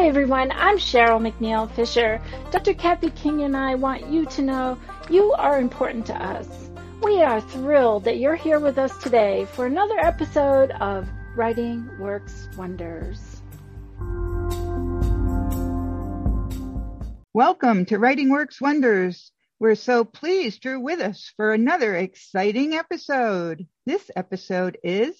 Hi, everyone. I'm Cheryl McNeil Fisher. Dr. Kathy King and I want you to know you are important to us. We are thrilled that you're here with us today for another episode of Writing Works Wonders. Welcome to Writing Works Wonders. We're so pleased you're with us for another exciting episode. This episode is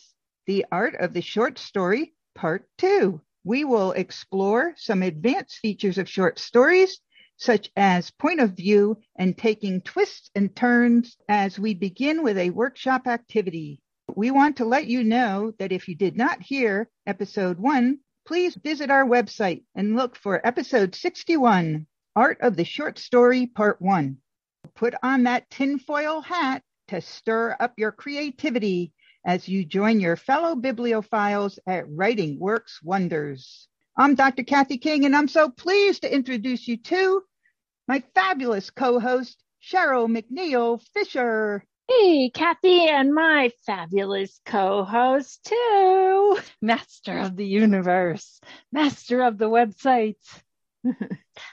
The Art of the Short Story, Part 2. We will explore some advanced features of short stories, such as point of view and taking twists and turns as we begin with a workshop activity. We want to let you know that if you did not hear episode 1, please visit our website and look for episode 61 Art of the Short Story, Part 1. Put on that tinfoil hat to stir up your creativity as you join your fellow bibliophiles at Writing Works Wonders. I'm Dr. Kathy King, and I'm so pleased to introduce you to my fabulous co-host, Cheryl McNeil Fisher. Hey, Kathy, and my fabulous co host, too. Master of the universe, master of the website.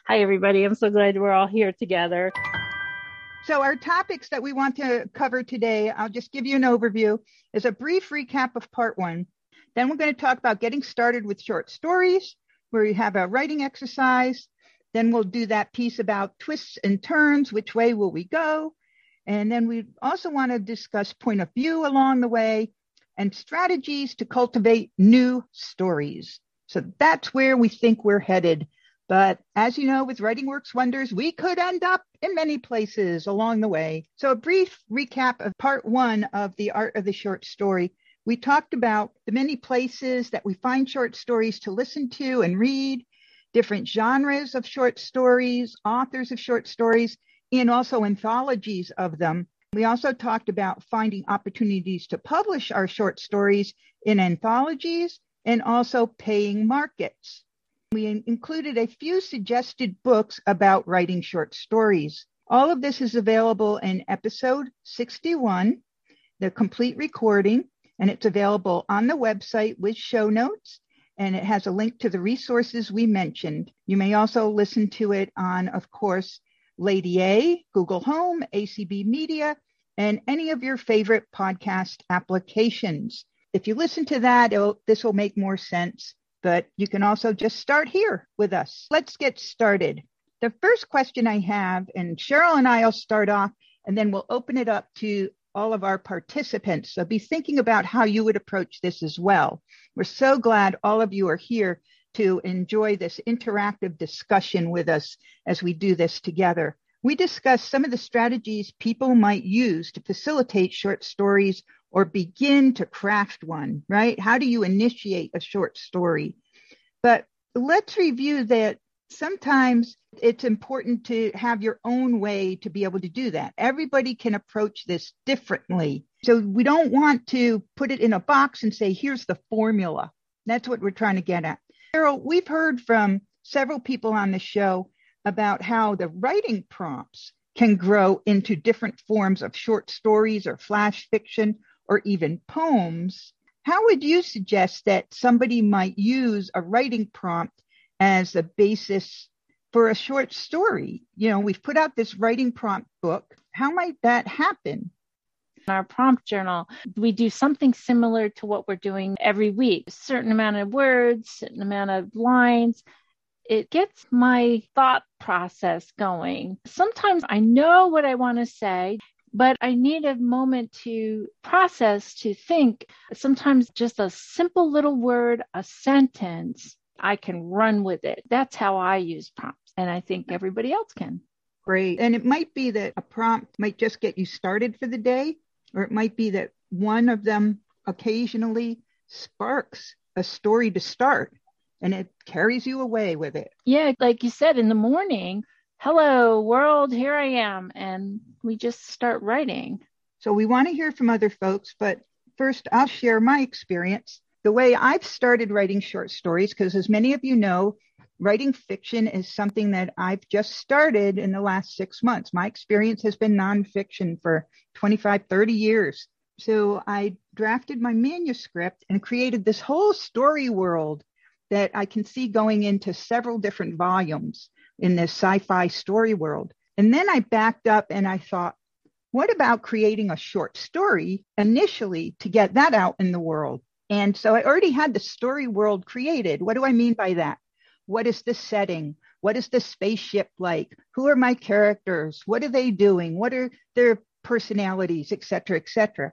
Hi, everybody. I'm so glad we're all here together. So, our topics that we want to cover today, I'll just give you an overview, is a brief recap of part one. Then, we're going to talk about getting started with short stories, where you have a writing exercise. Then, we'll do that piece about twists and turns. Which way will we go? And then, we also want to discuss point of view along the way and strategies to cultivate new stories. So, that's where we think we're headed but as you know, with Writing Works Wonders, we could end up in many places along the way. So, a brief recap of part one of The Art of the Short Story. We talked about the many places that we find short stories to listen to and read, different genres of short stories, authors of short stories, and also anthologies of them. We also talked about finding opportunities to publish our short stories in anthologies and also paying markets. We included a few suggested books about writing short stories. All of this is available in episode 61, the complete recording, and it's available on the website with show notes. And it has a link to the resources we mentioned. You may also listen to it on, of course, Lady A, Google Home, ACB Media, and any of your favorite podcast applications. If you listen to that, this will make more sense but you can also just start here with us. Let's get started. The first question I have, and Cheryl and I will start off, and then we'll open it up to all of our participants. So be thinking about how you would approach this as well. We're so glad all of you are here to enjoy this interactive discussion with us as we do this together. We discuss some of the strategies people might use to facilitate short stories or begin to craft one, right? How do you initiate a short story? But let's review that sometimes it's important to have your own way to be able to do that. Everybody can approach this differently. So we don't want to put it in a box and say, here's the formula. That's what we're trying to get at. Carol, we've heard from several people on the show about how the writing prompts can grow into different forms of short stories or flash fiction or even poems, how would you suggest that somebody might use a writing prompt as a basis for a short story? You know, we've put out this writing prompt book. How might that happen? In our prompt journal, we do something similar to what we're doing every week. A certain amount of words, certain amount of lines. It gets my thought process going. Sometimes I know what I want to say but I need a moment to process, to think. Sometimes just a simple little word, a sentence, I can run with it. That's how I use prompts. And I think everybody else can. Great. And it might be that a prompt might just get you started for the day, or it might be that one of them occasionally sparks a story to start and it carries you away with it. Yeah, like you said in the morning, hello world, here I am. And we just start writing. So we want to hear from other folks, but first I'll share my experience. The way I've started writing short stories, because as many of you know, writing fiction is something that I've just started in the last six months. My experience has been nonfiction for 25, 30 years. So I drafted my manuscript and created this whole story world that I can see going into several different volumes in this sci fi story world. And then I backed up and I thought, what about creating a short story initially to get that out in the world? And so I already had the story world created. What do I mean by that? What is the setting? What is the spaceship like? Who are my characters? What are they doing? What are their personalities, et cetera, et cetera?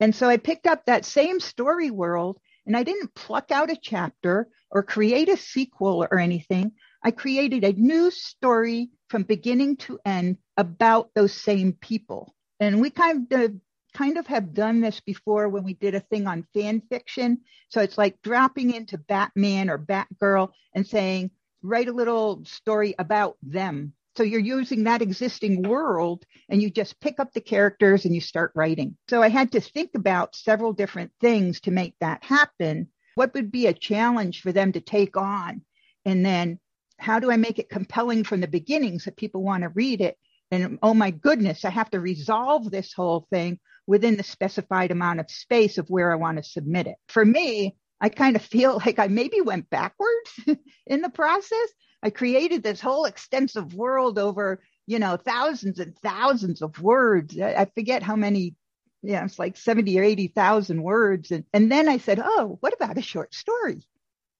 And so I picked up that same story world and I didn't pluck out a chapter or create a sequel or anything. I created a new story from beginning to end about those same people. And we kind of kind of have done this before when we did a thing on fan fiction. So it's like dropping into Batman or Batgirl and saying, write a little story about them. So you're using that existing world and you just pick up the characters and you start writing. So I had to think about several different things to make that happen. What would be a challenge for them to take on? And then how do I make it compelling from the beginning so people want to read it? And oh my goodness, I have to resolve this whole thing within the specified amount of space of where I want to submit it. For me, I kind of feel like I maybe went backwards in the process. I created this whole extensive world over, you know, thousands and thousands of words. I forget how many, yeah, it's like 70 or 80,000 words. And, and then I said, oh, what about a short story?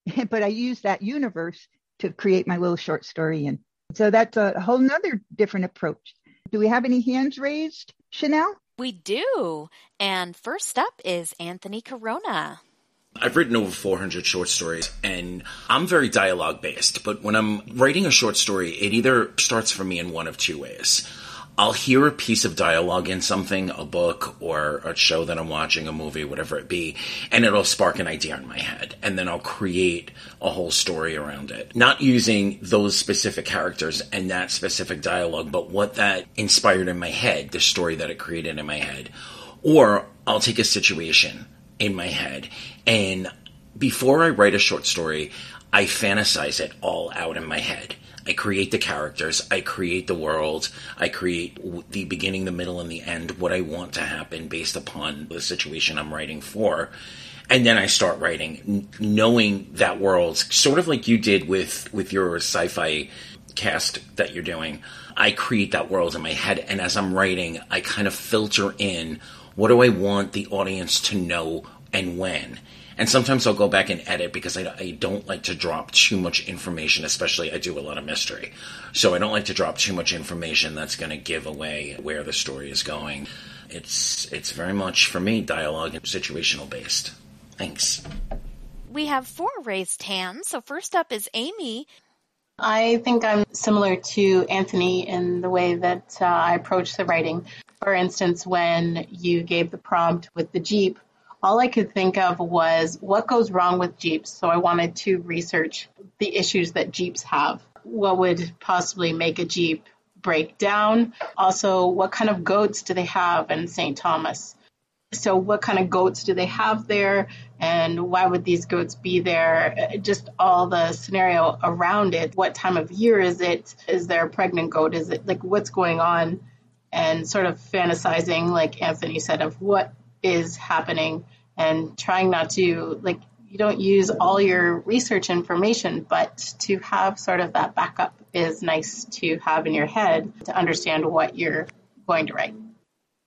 but I used that universe to create my little short story. And so that's a whole nother different approach. Do we have any hands raised, Chanel? We do. And first up is Anthony Corona. I've written over 400 short stories and I'm very dialogue based, but when I'm writing a short story, it either starts for me in one of two ways. I'll hear a piece of dialogue in something, a book or a show that I'm watching, a movie, whatever it be, and it'll spark an idea in my head. And then I'll create a whole story around it. Not using those specific characters and that specific dialogue, but what that inspired in my head, the story that it created in my head. Or I'll take a situation in my head and before I write a short story, I fantasize it all out in my head. I create the characters, I create the world, I create the beginning, the middle, and the end, what I want to happen based upon the situation I'm writing for. And then I start writing, knowing that world, sort of like you did with, with your sci fi cast that you're doing. I create that world in my head, and as I'm writing, I kind of filter in what do I want the audience to know and when. And sometimes I'll go back and edit because I, I, don't like to drop too much information, especially I do a lot of mystery. So I don't like to drop too much information that's going to give away where the story is going. It's it's very much for me dialogue and situational based. Thanks. We have four raised hands. So first up is Amy. I think I'm similar to Anthony in the way that uh, I approach the writing. For instance, when you gave the prompt with the Jeep, all I could think of was what goes wrong with Jeeps. So I wanted to research the issues that Jeeps have. What would possibly make a Jeep break down? Also, what kind of goats do they have in St. Thomas? So, what kind of goats do they have there? And why would these goats be there? Just all the scenario around it. What time of year is it? Is there a pregnant goat? Is it like what's going on? And sort of fantasizing, like Anthony said, of what is happening and trying not to like you don't use all your research information, but to have sort of that backup is nice to have in your head to understand what you're going to write.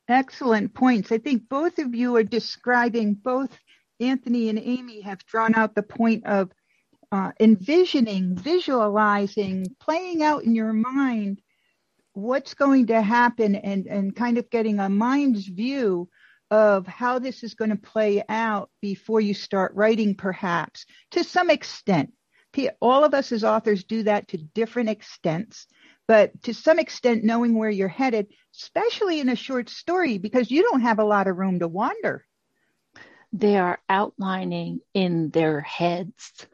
Excellent points. I think both of you are describing, both Anthony and Amy have drawn out the point of uh, envisioning, visualizing, playing out in your mind what's going to happen and, and kind of getting a mind's view of how this is going to play out before you start writing, perhaps to some extent. All of us as authors do that to different extents, but to some extent, knowing where you're headed, especially in a short story, because you don't have a lot of room to wander. They are outlining in their heads.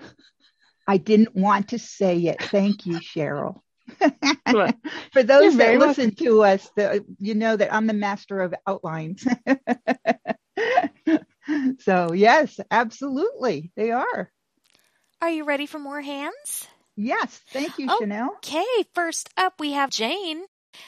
I didn't want to say it. Thank you, Cheryl. For those that listen welcome. to us, the, you know that I'm the master of outlines. so, yes, absolutely, they are. Are you ready for more hands? Yes, thank you, Chanel. Okay, first up we have Jane.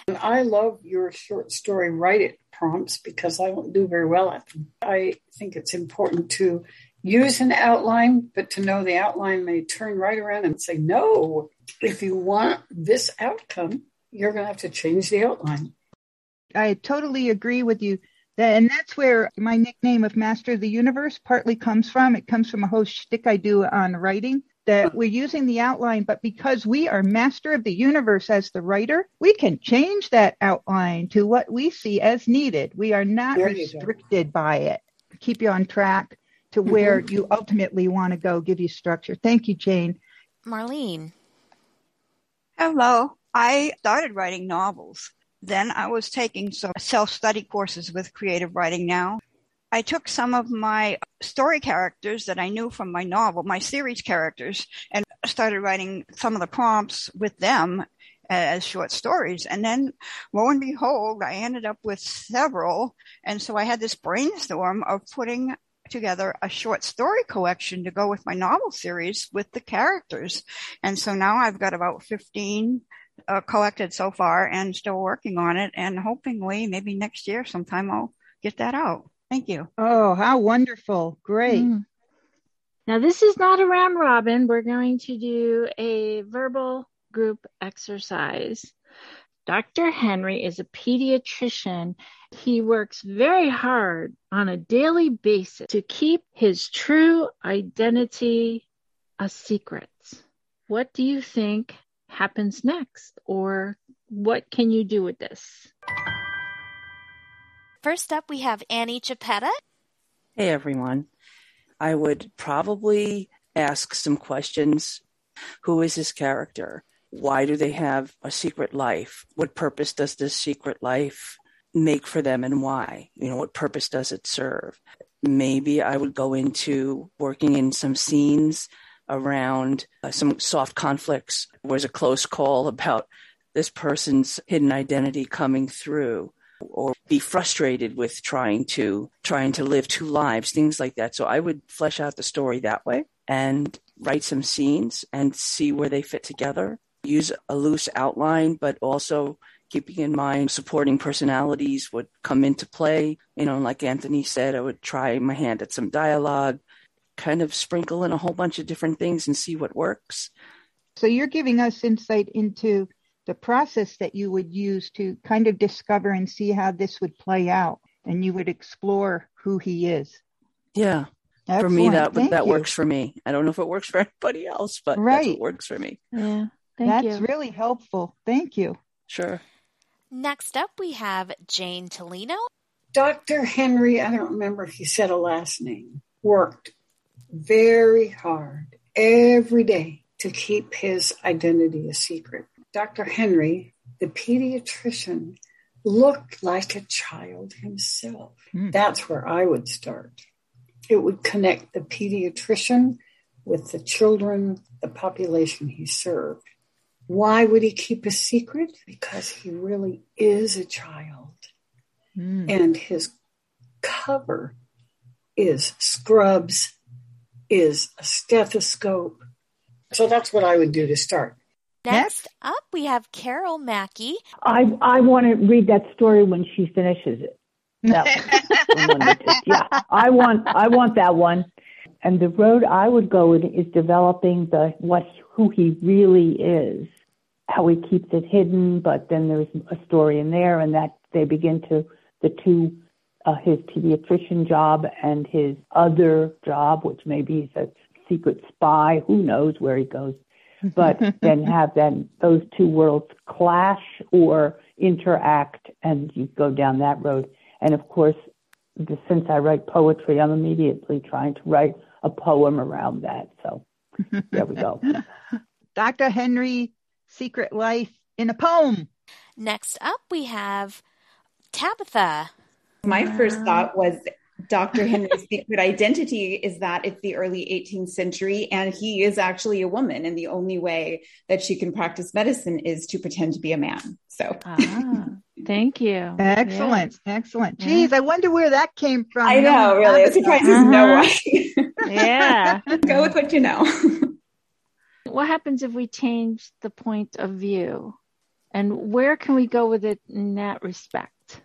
I love your short story write it prompts because I don't do very well at them. I think it's important to use an outline, but to know the outline may turn right around and say, no, if you want this outcome, you're going to have to change the outline. I totally agree with you. And that's where my nickname of Master of the Universe partly comes from. It comes from a whole shtick I do on writing that we're using the outline, but because we are master of the universe as the writer, we can change that outline to what we see as needed. We are not restricted by it. Keep you on track to mm-hmm. where you ultimately want to go, give you structure. Thank you, Jane. Marlene. Hello. I started writing novels. Then I was taking some self study courses with Creative Writing Now. I took some of my story characters that I knew from my novel, my series characters, and started writing some of the prompts with them as short stories. And then lo and behold, I ended up with several. And so I had this brainstorm of putting together a short story collection to go with my novel series with the characters. And so now I've got about 15 uh, collected so far and still working on it. And hopefully maybe next year sometime I'll get that out. Thank you. Oh, how wonderful. Great. Mm. Now, this is not a round robin. We're going to do a verbal group exercise. Dr. Henry is a pediatrician. He works very hard on a daily basis to keep his true identity a secret. What do you think happens next? Or what can you do with this? First up, we have Annie Chiappetta. Hey, everyone. I would probably ask some questions. Who is this character? Why do they have a secret life? What purpose does this secret life make for them and why? You know, what purpose does it serve? Maybe I would go into working in some scenes around uh, some soft conflicts. There was a close call about this person's hidden identity coming through or be frustrated with trying to trying to live two lives things like that so i would flesh out the story that way and write some scenes and see where they fit together use a loose outline but also keeping in mind supporting personalities would come into play. You know like anthony said i would try my hand at some dialogue kind of sprinkle in a whole bunch of different things and see what works. So you're giving us insight into the process that you would use to kind of discover and see how this would play out and you would explore who he is. Yeah. Excellent. for me that Thank that you. works for me. I don't know if it works for anybody else but right. that's what works for me. Yeah Thank that's you. really helpful Thank you sure next up we have jane tolino dr henry i don't remember if you said a last name worked very hard every day to keep his identity a secret Dr. Henry, the pediatrician, looked like a child himself. Mm. That's where I would start. It would connect the pediatrician with the children, the population he served. Why would he keep a secret? Because he really is a child. Mm. And his cover is scrubs, is a stethoscope. So that's what I would do to start. Next up, we have Carol Mackey. I I want to read that story when she finishes it. No, yeah, I want I want that one. And the road I would go in is developing the what who he really is, how he keeps it hidden. But then there's a story in there, and that they begin to the two uh, his pediatrician job and his other job, which maybe he's a secret spy. Who knows where he goes? but then have then those two worlds clash or interact and you go down that road. And of course, since I write poetry, I'm immediately trying to write a poem around that. So there we go. Dr. Henry, Secret Life in a Poem. Next up, we have Tabitha. My first thought was Dr. Henry's secret identity is that it's the early 18th century and he is actually a woman. And the only way that she can practice medicine is to pretend to be a man. So, ah, thank you. Excellent. Yeah. Excellent. Geez, I wonder where that came from. I know, really. I'm uh-huh. no one. yeah. Go with what you know. what happens if we change the point of view? And where can we go with it in that respect?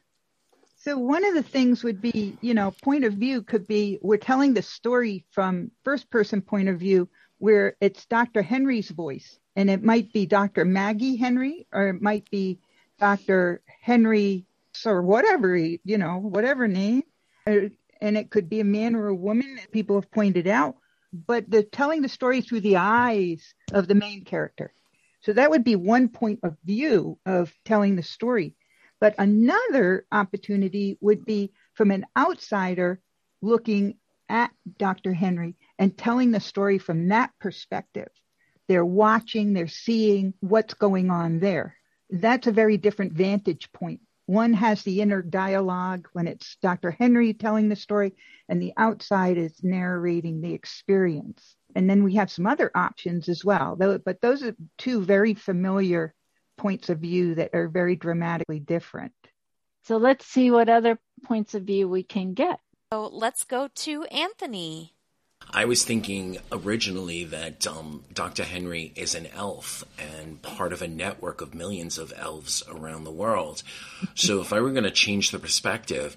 So one of the things would be, you know, point of view could be we're telling the story from first person point of view where it's Dr. Henry's voice and it might be Dr. Maggie Henry or it might be Dr. Henry or whatever, you know, whatever name. Uh, and it could be a man or a woman people have pointed out, but the telling the story through the eyes of the main character. So that would be one point of view of telling the story. But another opportunity would be from an outsider looking at Dr. Henry and telling the story from that perspective. They're watching, they're seeing what's going on there. That's a very different vantage point. One has the inner dialogue when it's Dr. Henry telling the story, and the outside is narrating the experience. And then we have some other options as well. But those are two very familiar points of view that are very dramatically different. So let's see what other points of view we can get. So let's go to Anthony. I was thinking originally that um, Dr. Henry is an elf and part of a network of millions of elves around the world. So if I were going to change the perspective,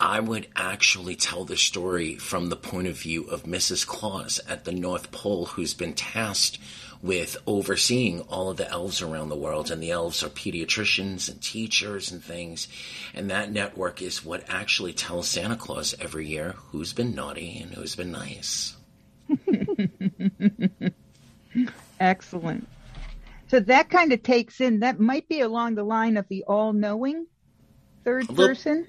I would actually tell the story from the point of view of Mrs. Claus at the North Pole, who's been tasked with overseeing all of the elves around the world. And the elves are pediatricians and teachers and things. And that network is what actually tells Santa Claus every year who's been naughty and who's been nice. Excellent. So that kind of takes in, that might be along the line of the all knowing third person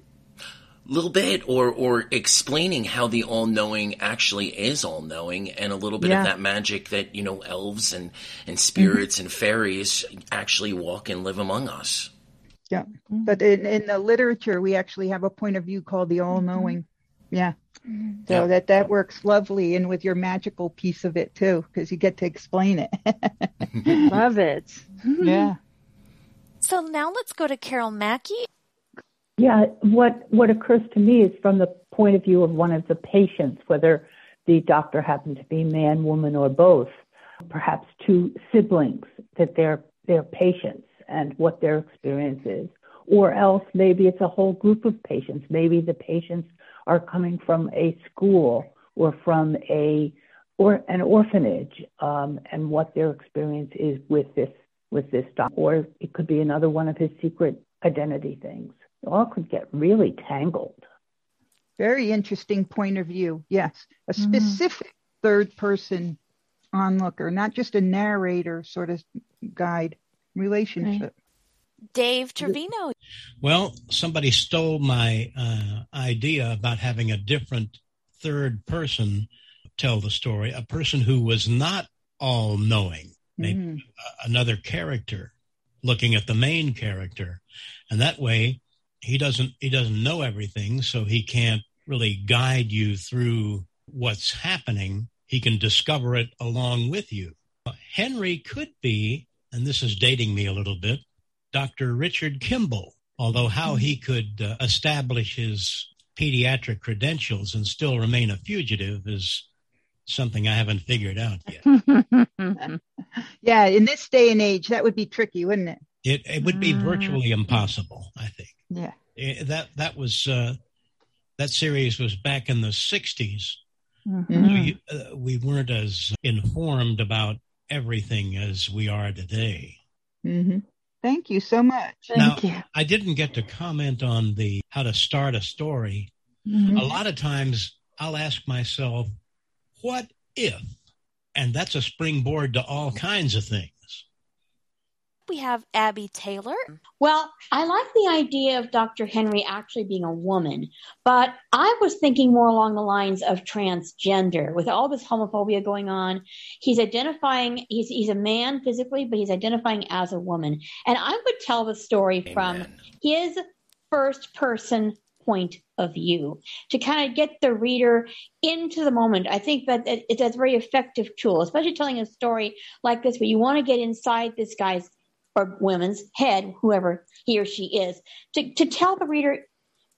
little bit or or explaining how the all-knowing actually is all-knowing and a little bit yeah. of that magic that you know elves and and spirits mm-hmm. and fairies actually walk and live among us yeah mm-hmm. but in, in the literature we actually have a point of view called the all-knowing mm-hmm. yeah so yeah. that that works lovely and with your magical piece of it too because you get to explain it love it yeah so now let's go to carol mackey yeah, what what occurs to me is from the point of view of one of the patients, whether the doctor happened to be man, woman, or both, perhaps two siblings that they're they're patients and what their experience is, or else maybe it's a whole group of patients. Maybe the patients are coming from a school or from a or an orphanage, um, and what their experience is with this with this doctor, or it could be another one of his secret identity things all could get really tangled. Very interesting point of view. Yes, a mm-hmm. specific mm-hmm. third person onlooker, not just a narrator sort of guide relationship. Right. Dave Trevino. Well, somebody stole my uh, idea about having a different third person tell the story, a person who was not all knowing, maybe mm-hmm. another character looking at the main character. And that way, he doesn't he doesn't know everything, so he can't really guide you through what's happening. He can discover it along with you. Henry could be, and this is dating me a little bit, Dr. Richard Kimball. Although how he could uh, establish his pediatric credentials and still remain a fugitive is something I haven't figured out yet. yeah, in this day and age, that would be tricky, wouldn't it? It, it would be virtually impossible, I think. Yeah. Eh, that that was uh, that series was back in the 60s. Mm-hmm. So uh, we weren't as informed about everything as we are today. Mm-hmm. Thank you so much. Now, you. I didn't get to comment on the how to start a story. Mm-hmm. A lot of times I'll ask myself, what if? And that's a springboard to all kinds of things we have Abby Taylor. Well, I like the idea of Dr. Henry actually being a woman, but I was thinking more along the lines of transgender. With all this homophobia going on, he's identifying, he's, he's a man physically, but he's identifying as a woman. And I would tell the story Amen. from his first person point of view to kind of get the reader into the moment. I think that it's a very effective tool, especially telling a story like this where you want to get inside this guy's or woman's head, whoever he or she is, to, to tell the reader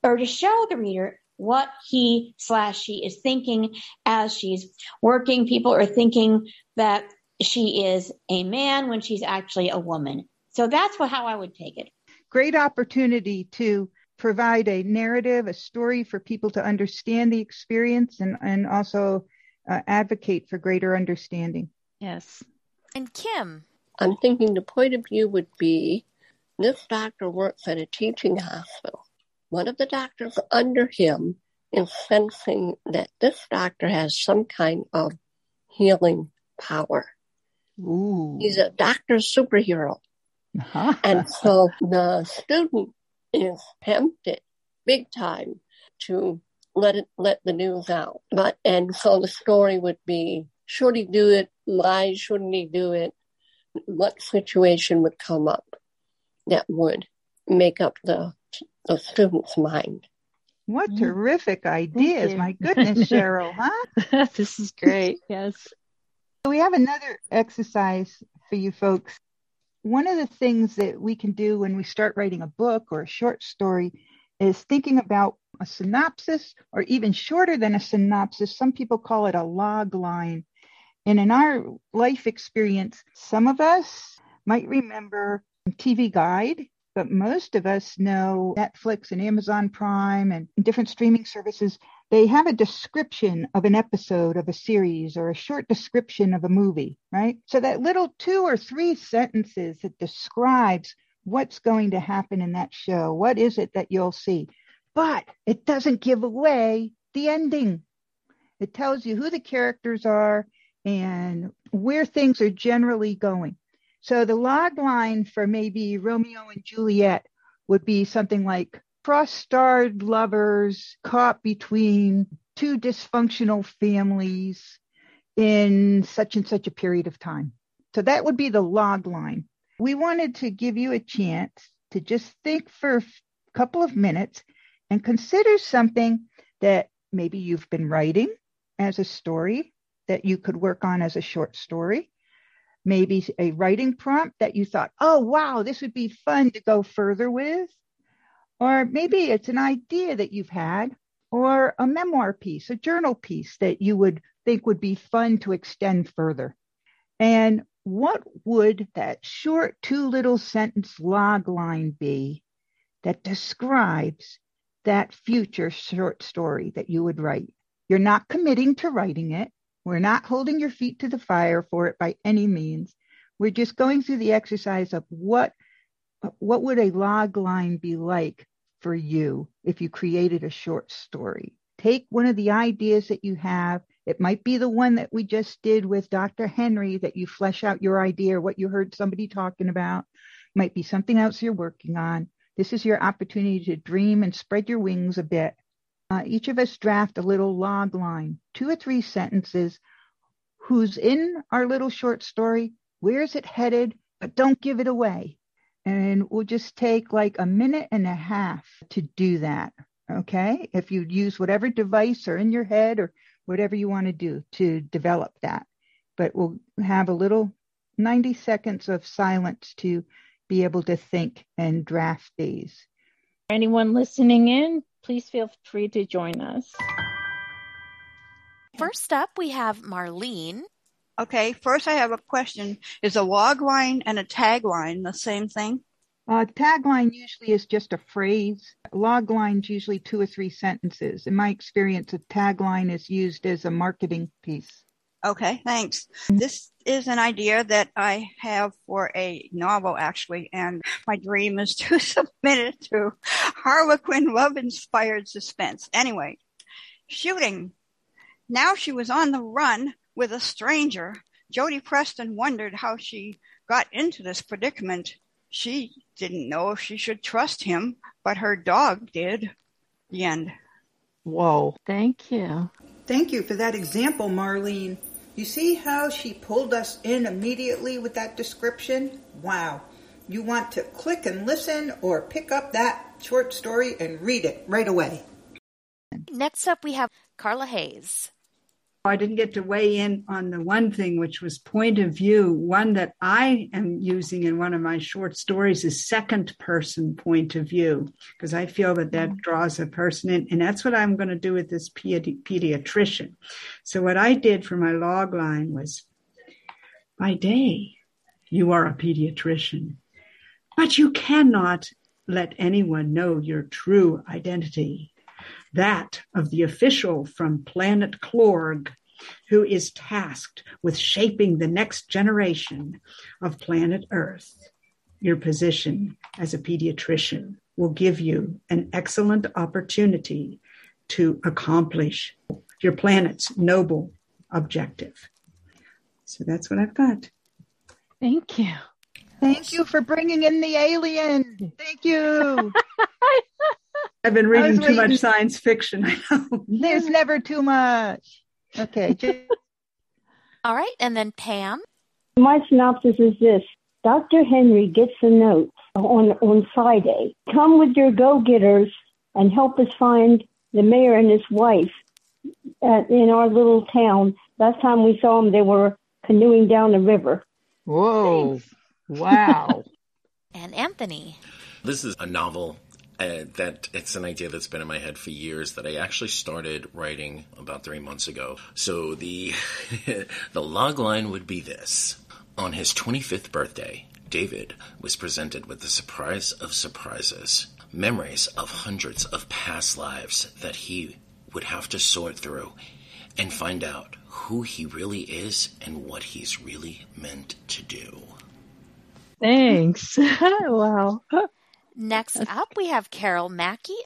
or to show the reader what he slash she is thinking as she's working. People are thinking that she is a man when she's actually a woman. So that's what, how I would take it. Great opportunity to provide a narrative, a story for people to understand the experience and, and also uh, advocate for greater understanding. Yes. And Kim? I'm thinking the point of view would be this doctor works at a teaching hospital. One of the doctors under him is sensing that this doctor has some kind of healing power. Ooh. He's a doctor superhero. Uh-huh. and so the student is tempted big time to let it let the news out. But and so the story would be should he do it? Why shouldn't he do it? What situation would come up that would make up the the student's mind? What mm-hmm. terrific ideas. My goodness, Cheryl, huh? this is great. Yes. We have another exercise for you folks. One of the things that we can do when we start writing a book or a short story is thinking about a synopsis or even shorter than a synopsis. Some people call it a log line. And in our life experience, some of us might remember TV Guide but most of us know Netflix and Amazon Prime and different streaming services. They have a description of an episode of a series or a short description of a movie, right? So that little two or three sentences that describes what's going to happen in that show. What is it that you'll see? But it doesn't give away the ending. It tells you who the characters are and where things are generally going. So the log line for maybe Romeo and Juliet would be something like cross-starred lovers caught between two dysfunctional families in such and such a period of time. So that would be the log line. We wanted to give you a chance to just think for a couple of minutes and consider something that maybe you've been writing as a story that you could work on as a short story maybe a writing prompt that you thought, oh, wow, this would be fun to go further with. Or maybe it's an idea that you've had, or a memoir piece, a journal piece that you would think would be fun to extend further. And what would that short two little sentence log line be that describes that future short story that you would write? You're not committing to writing it. We're not holding your feet to the fire for it by any means. We're just going through the exercise of what what would a log line be like for you if you created a short story. Take one of the ideas that you have. It might be the one that we just did with Dr. Henry that you flesh out your idea or what you heard somebody talking about. It might be something else you're working on. This is your opportunity to dream and spread your wings a bit uh, each of us draft a little log line, two or three sentences. Who's in our little short story? Where's it headed? But don't give it away. And we'll just take like a minute and a half to do that. Okay. If you use whatever device or in your head or whatever you want to do to develop that. But we'll have a little 90 seconds of silence to be able to think and draft these. Anyone listening in, please feel free to join us. First up, we have Marlene. Okay, first I have a question. Is a log line and a tagline the same thing? Uh, tagline usually is just a phrase. Log line's usually two or three sentences. In my experience, a tagline is used as a marketing piece. Okay, thanks. Mm-hmm. This is an idea that I have for a novel, actually, and my dream is to submit it to Harlequin love inspired suspense. Anyway, shooting. Now she was on the run with a stranger. Jody Preston wondered how she got into this predicament. She didn't know if she should trust him, but her dog did. The end. Whoa. Thank you. Thank you for that example, Marlene. You see how she pulled us in immediately with that description? Wow. You want to click and listen or pick up that short story and read it right away. Next up, we have Carla Hayes. I didn't get to weigh in on the one thing, which was point of view. One that I am using in one of my short stories is second person point of view, because I feel that that mm-hmm. draws a person in. And that's what I'm going to do with this pedi- pediatrician. So, what I did for my log line was by day, you are a pediatrician, but you cannot let anyone know your true identity, that of the official from planet Klorg, who is tasked with shaping the next generation of planet Earth. Your position as a pediatrician will give you an excellent opportunity to accomplish your planet's noble objective. So that's what I've got. Thank you. Thank you for bringing in the alien. Thank you. I've been reading too much science fiction. There's never too much. Okay. All right. And then Pam. My synopsis is this Dr. Henry gets a note on, on Friday. Come with your go getters and help us find the mayor and his wife at, in our little town. Last time we saw them, they were canoeing down the river. Whoa. Thanks. Wow. and Anthony. This is a novel uh, that it's an idea that's been in my head for years that I actually started writing about three months ago. So the the log line would be this: on his 25th birthday, David was presented with the surprise of surprises, memories of hundreds of past lives that he would have to sort through and find out who he really is and what he's really meant to do. Thanks. wow. Next up, we have Carol Mackey.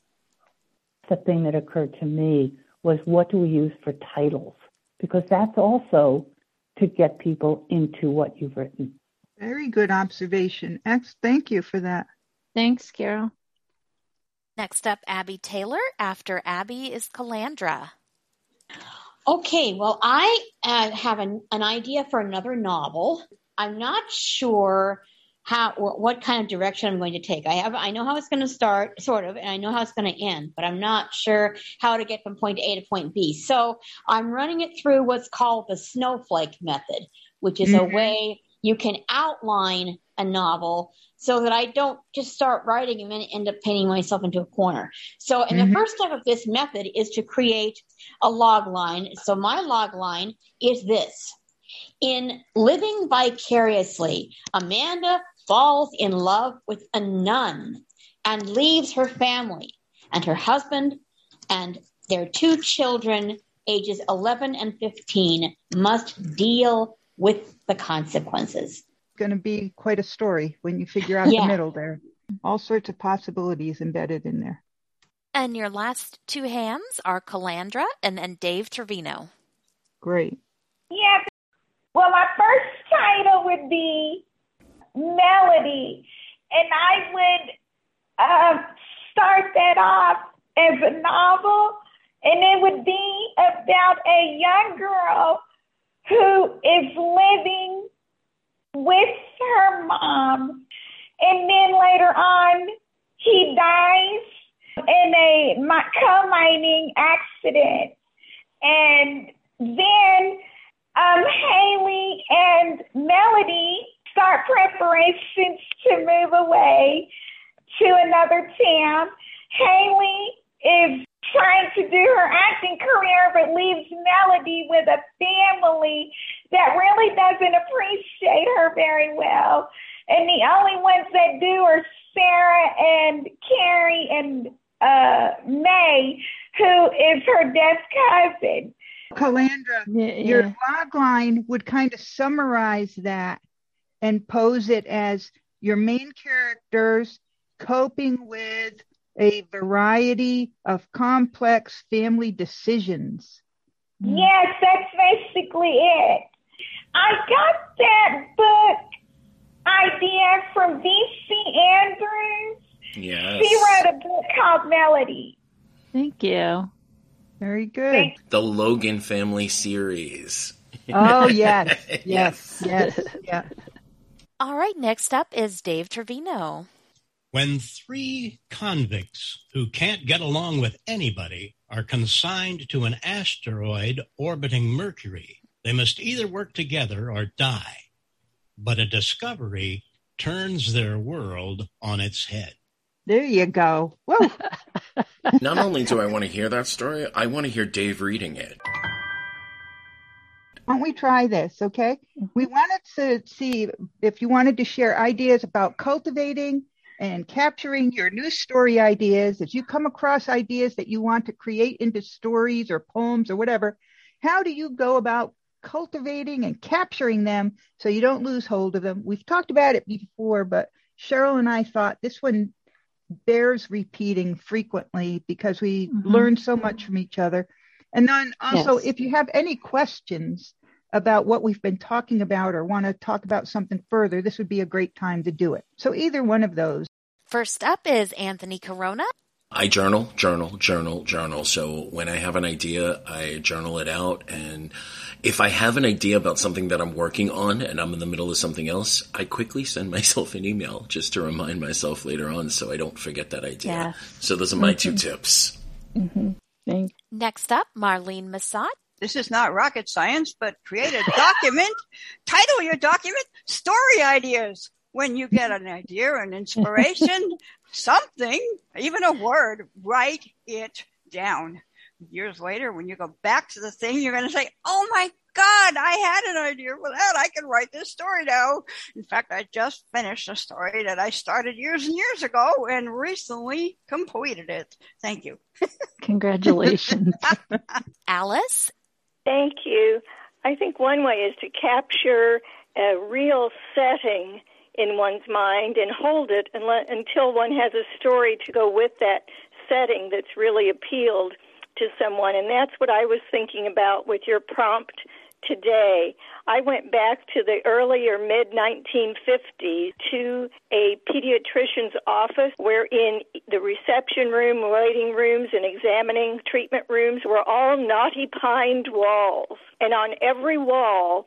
The thing that occurred to me was what do we use for titles? Because that's also to get people into what you've written. Very good observation. X, thank you for that. Thanks, Carol. Next up, Abby Taylor. After Abby is Calandra. Okay, well, I uh, have an, an idea for another novel. I'm not sure how what kind of direction I'm going to take. I have I know how it's going to start, sort of, and I know how it's going to end, but I'm not sure how to get from point A to point B. So I'm running it through what's called the snowflake method, which is mm-hmm. a way you can outline a novel so that I don't just start writing and then end up painting myself into a corner. So, and mm-hmm. the first step of this method is to create a log line. So my log line is this. In living vicariously, Amanda falls in love with a nun and leaves her family and her husband and their two children, ages 11 and 15, must deal with the consequences. Going to be quite a story when you figure out yeah. the middle there. All sorts of possibilities embedded in there. And your last two hands are Calandra and then Dave Trevino. Great. Yeah. Well, my first title would be melody. And I would uh, start that off as a novel, and it would be about a young girl who is living with her mom. And then later on, he dies in a coal mining accident. And then um, Haley and Melody start preparations to move away to another town. Haley is trying to do her acting career, but leaves Melody with a family that really doesn't appreciate her very well. And the only ones that do are Sarah and Carrie and uh, May, who is her deaf cousin. Calandra, yeah, yeah. your log line would kind of summarize that and pose it as your main characters coping with a variety of complex family decisions. Mm. Yes, that's basically it. I got that book idea from V.C. Andrews. Yes. She wrote a book called Melody. Thank you. Very good. The Logan Family series. Oh yes, yes, yes, yeah. All right, next up is Dave Trevino. When three convicts who can't get along with anybody are consigned to an asteroid orbiting Mercury, they must either work together or die. But a discovery turns their world on its head. There you go. Woo. Not only do I want to hear that story, I want to hear Dave reading it why don't we try this? Okay. We wanted to see if you wanted to share ideas about cultivating and capturing your new story ideas. As you come across ideas that you want to create into stories or poems or whatever, how do you go about cultivating and capturing them so you don't lose hold of them? We've talked about it before, but Cheryl and I thought this one bears repeating frequently because we mm-hmm. learn so much from each other. And then also, yes. if you have any questions about what we've been talking about or want to talk about something further, this would be a great time to do it. So either one of those. First up is Anthony Corona. I journal, journal, journal, journal. So when I have an idea, I journal it out. And if I have an idea about something that I'm working on and I'm in the middle of something else, I quickly send myself an email just to remind myself later on so I don't forget that idea. Yeah. So those are my mm-hmm. two tips. Mm-hmm. Next up, Marlene Massat. This is not rocket science, but create a document. Title your document Story Ideas. When you get an idea, an inspiration, something, even a word, write it down. Years later, when you go back to the thing, you're going to say, Oh my God, I had an idea for that. I can write this story now. In fact, I just finished a story that I started years and years ago and recently completed it. Thank you. Congratulations. Alice? Thank you. I think one way is to capture a real setting in one's mind and hold it until one has a story to go with that setting that's really appealed to someone. And that's what I was thinking about with your prompt today. I went back to the earlier mid 1950s to a pediatrician's office wherein the reception room, waiting rooms, and examining treatment rooms were all knotty pined walls. And on every wall,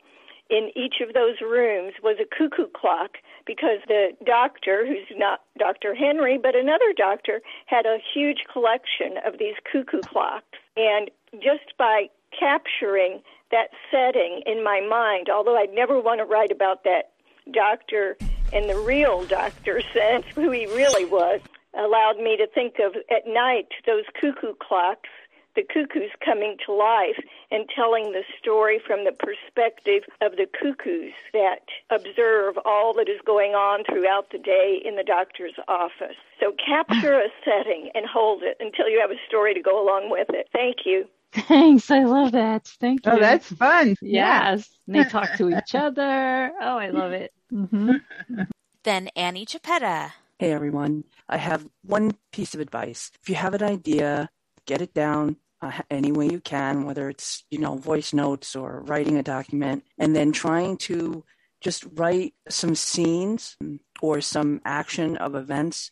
in each of those rooms was a cuckoo clock because the doctor, who's not Dr. Henry, but another doctor, had a huge collection of these cuckoo clocks. And just by capturing that setting in my mind, although I'd never want to write about that doctor in the real doctor sense, who he really was, allowed me to think of at night those cuckoo clocks the cuckoos coming to life and telling the story from the perspective of the cuckoos that observe all that is going on throughout the day in the doctor's office. So capture a setting and hold it until you have a story to go along with it. Thank you. Thanks. I love that. Thank oh, you. Oh, that's fun. Yes. Yeah. they talk to each other. Oh, I love it. Mm-hmm. Then Annie Chiappetta. Hey, everyone. I have one piece of advice. If you have an idea, get it down uh, any way you can, whether it's, you know, voice notes or writing a document, and then trying to just write some scenes or some action of events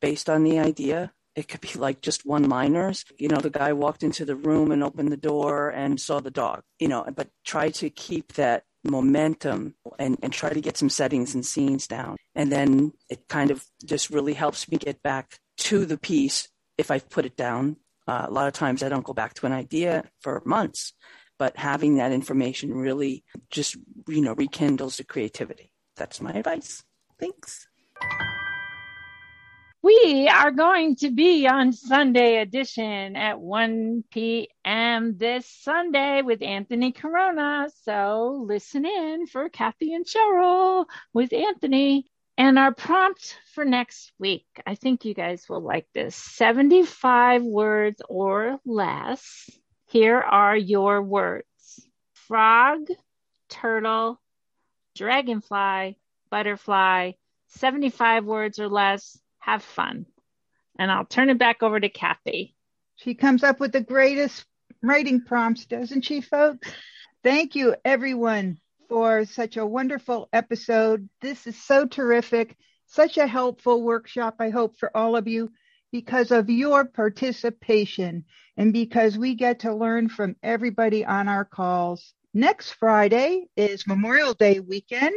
based on the idea. It could be like just one liners. You know, the guy walked into the room and opened the door and saw the dog, you know, but try to keep that momentum and, and try to get some settings and scenes down. And then it kind of just really helps me get back to the piece if I've put it down uh, a lot of times I don't go back to an idea for months, but having that information really just, you know, rekindles the creativity. That's my advice. Thanks. We are going to be on Sunday edition at 1 p.m. this Sunday with Anthony Corona. So listen in for Kathy and Cheryl with Anthony. And our prompt for next week, I think you guys will like this 75 words or less. Here are your words frog, turtle, dragonfly, butterfly, 75 words or less. Have fun. And I'll turn it back over to Kathy. She comes up with the greatest writing prompts, doesn't she, folks? Thank you, everyone for such a wonderful episode. This is so terrific, such a helpful workshop, I hope, for all of you because of your participation and because we get to learn from everybody on our calls. Next Friday is Memorial Day weekend,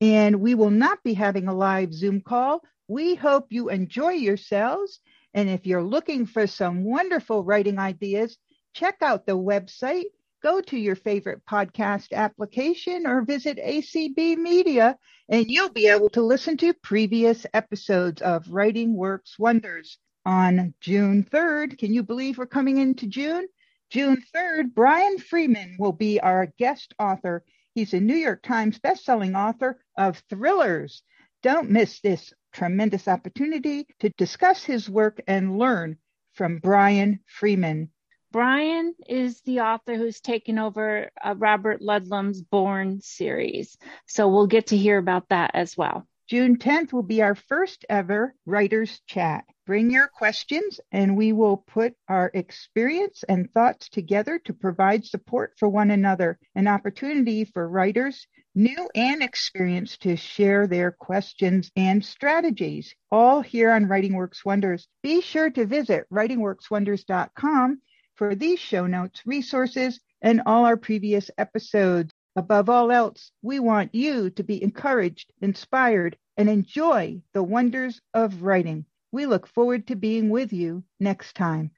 and we will not be having a live Zoom call. We hope you enjoy yourselves. And if you're looking for some wonderful writing ideas, check out the website go to your favorite podcast application or visit ACB Media, and you'll be able to listen to previous episodes of Writing Works Wonders. On June 3rd, can you believe we're coming into June? June 3rd, Brian Freeman will be our guest author. He's a New York Times bestselling author of thrillers. Don't miss this tremendous opportunity to discuss his work and learn from Brian Freeman. Brian is the author who's taken over uh, Robert Ludlum's Bourne series. So we'll get to hear about that as well. June 10th will be our first ever writers chat. Bring your questions and we will put our experience and thoughts together to provide support for one another, an opportunity for writers, new and experienced, to share their questions and strategies, all here on Writing Works Wonders. Be sure to visit writingworkswonders.com for these show notes, resources, and all our previous episodes. Above all else, we want you to be encouraged, inspired, and enjoy the wonders of writing. We look forward to being with you next time.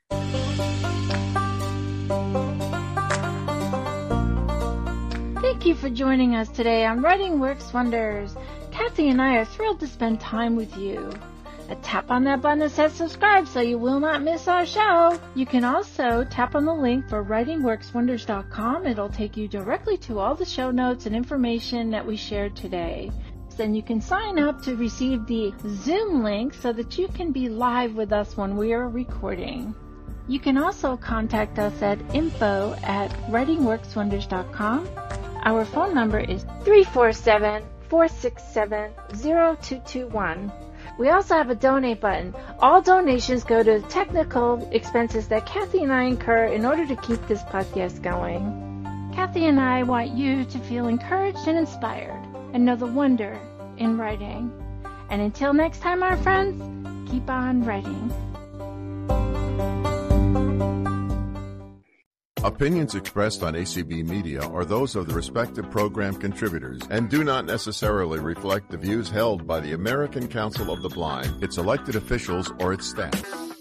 Thank you for joining us today on Writing Works Wonders. Kathy and I are thrilled to spend time with you. A tap on that button that says subscribe so you will not miss our show. You can also tap on the link for writingworkswonders.com. It'll take you directly to all the show notes and information that we shared today. Then you can sign up to receive the Zoom link so that you can be live with us when we are recording. You can also contact us at info at writingworkswonders.com. Our phone number is 347 467 0221. We also have a donate button. All donations go to technical expenses that Kathy and I incur in order to keep this podcast going. Kathy and I want you to feel encouraged and inspired and know the wonder in writing. And until next time, our friends, keep on writing. Opinions expressed on ACB Media are those of the respective program contributors and do not necessarily reflect the views held by the American Council of the Blind, its elected officials, or its staff.